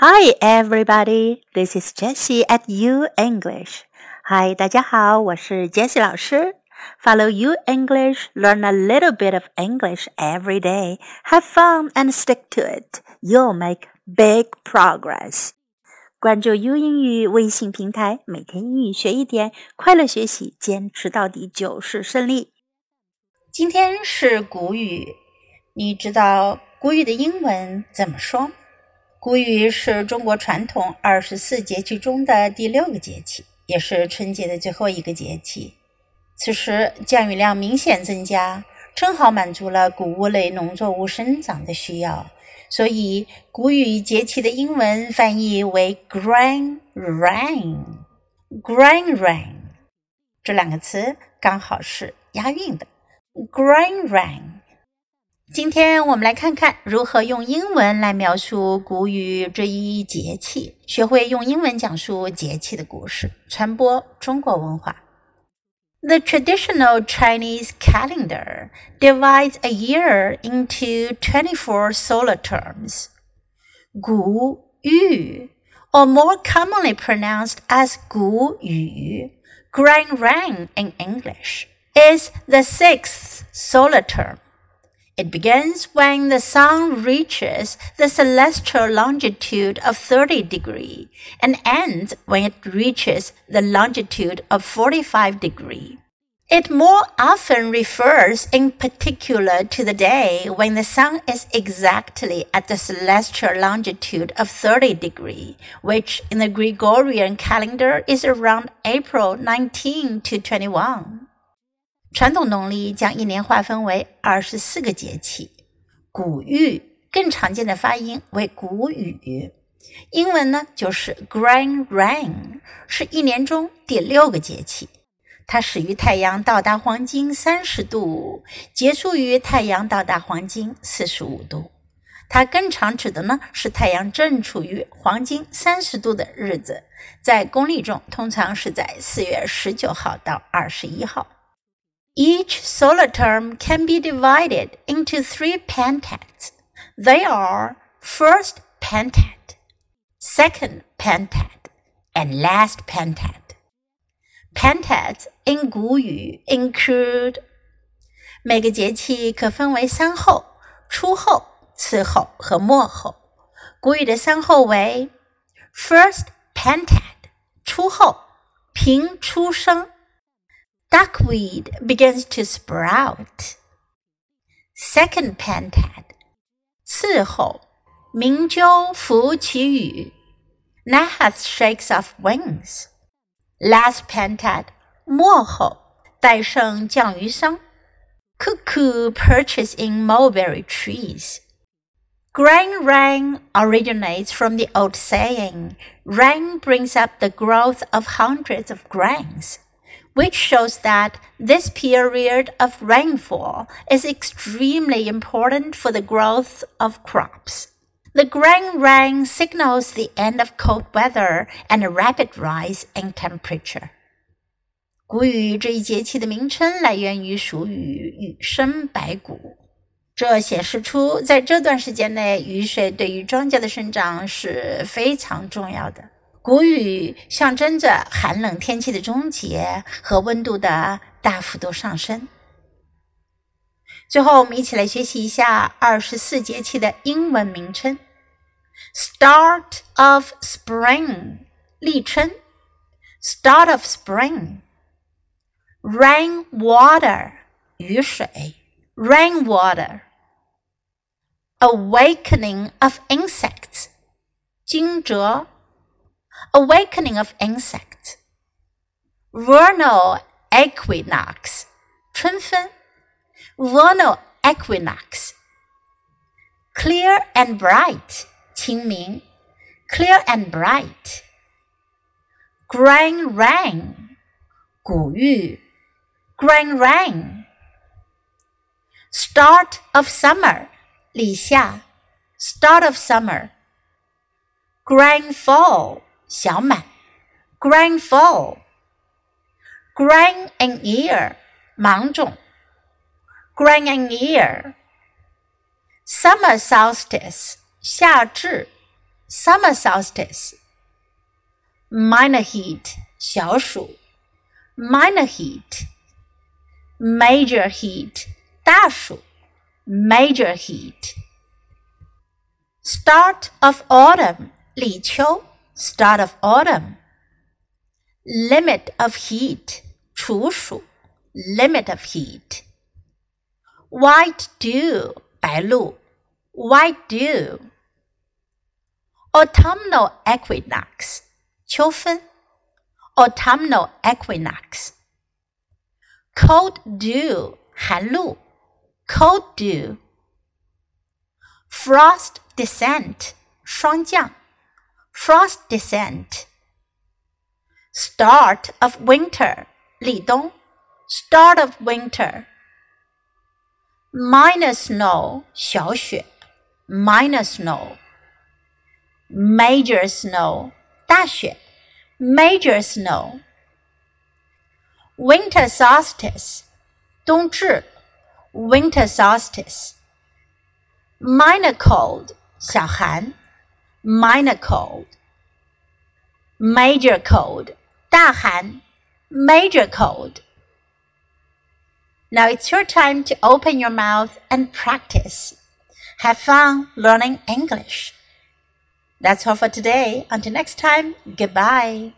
Hi, everybody. This is Jessie at U English. Hi, 大家好，我是 Jessie 老师。Follow U English, learn a little bit of English every day. Have fun and stick to it. You'll make big progress. 关注 U 英语微信平台，每天英语学一点，快乐学习，坚持到底就是胜利。今天是谷雨，你知道谷雨的英文怎么说？ 谷雨是中国传统二十四节气中的第六个节气，也是春节的最后一个节气。此时降雨量明显增加，正好满足了谷物类农作物生长的需要，所以谷雨节气的英文翻译为 “grain rain”。“grain rain” 这两个词刚好是押韵的，“grain rain”。今天我们来看看如何用英文来描述谷雨这一节气，学会用英文讲述节气的故事，传播中国文化。The traditional Chinese calendar divides a year into 24 solar terms. Gu Yu, or more commonly pronounced as Gu Yu, Grain Rain in English, is the sixth solar term. It begins when the sun reaches the celestial longitude of 30 degree and ends when it reaches the longitude of 45 degree. It more often refers in particular to the day when the sun is exactly at the celestial longitude of 30 degree, which in the Gregorian calendar is around April 19 to 21. 传统农历将一年划分为二十四个节气，谷雨更常见的发音为谷雨，英文呢就是 Grain Rain，是一年中第六个节气。它始于太阳到达黄金三十度，结束于太阳到达黄金四十五度。它更常指的呢是太阳正处于黄金三十度的日子，在公历中通常是在四月十九号到二十一号。Each solar term can be divided into three pentads. They are first pentad, second pentad, and last pentad. Pentads in 古语 include 每个节气可分为三候、初候、次候和末候。古语的三候为 first pentad，初候，平出生。duckweed begins to sprout. Second pentad, 次后，鸣鸠拂其羽，Nahath shakes off wings. Last pentad, 末后，戴胜降于桑，Cuckoo perches in mulberry trees. Grain rain originates from the old saying, rain brings up the growth of hundreds of grains which shows that this period of rainfall is extremely important for the growth of crops. The grain rain signals the end of cold weather and a rapid rise in temperature. 谷雨象征着寒冷天气的终结和温度的大幅度上升。最后，我们一起来学习一下二十四节气的英文名称：Start of Spring，立春；Start of Spring，Rain Water，雨水；Rain Water，Awakening of Insects，惊蛰。awakening of insect. Vernal equinox, 春分. Vernal equinox. Clear and bright, 清明. Clear and bright. Grain Rain. 古玉. Grain rain. Start of summer, 李夏. Start of summer. Grand fall. 小满，grandfall。Grain in ear，芒种，Grain in ear。Summer solstice，夏至，Summer solstice。Minor heat，小暑，Minor heat。Major heat，大暑，Major heat。Start of autumn，立秋。start of autumn. Limit of heat 处暑 limit of heat. White dew 白露 white dew. Autumnal equinox 秋分 autumnal equinox. Cold dew 寒露 cold dew. Frost descent 霜降 frost descent. Start of winter, 立冬. Start of winter. minor snow, 小雪. Minor snow. Major snow, 大雪. Major snow. Winter solstice, 冬至. Winter solstice. Minor cold, 小寒 minor cold. Major cold 大寒 major cold. Now it's your time to open your mouth and practice. Have fun learning English. That's all for today. Until next time, goodbye.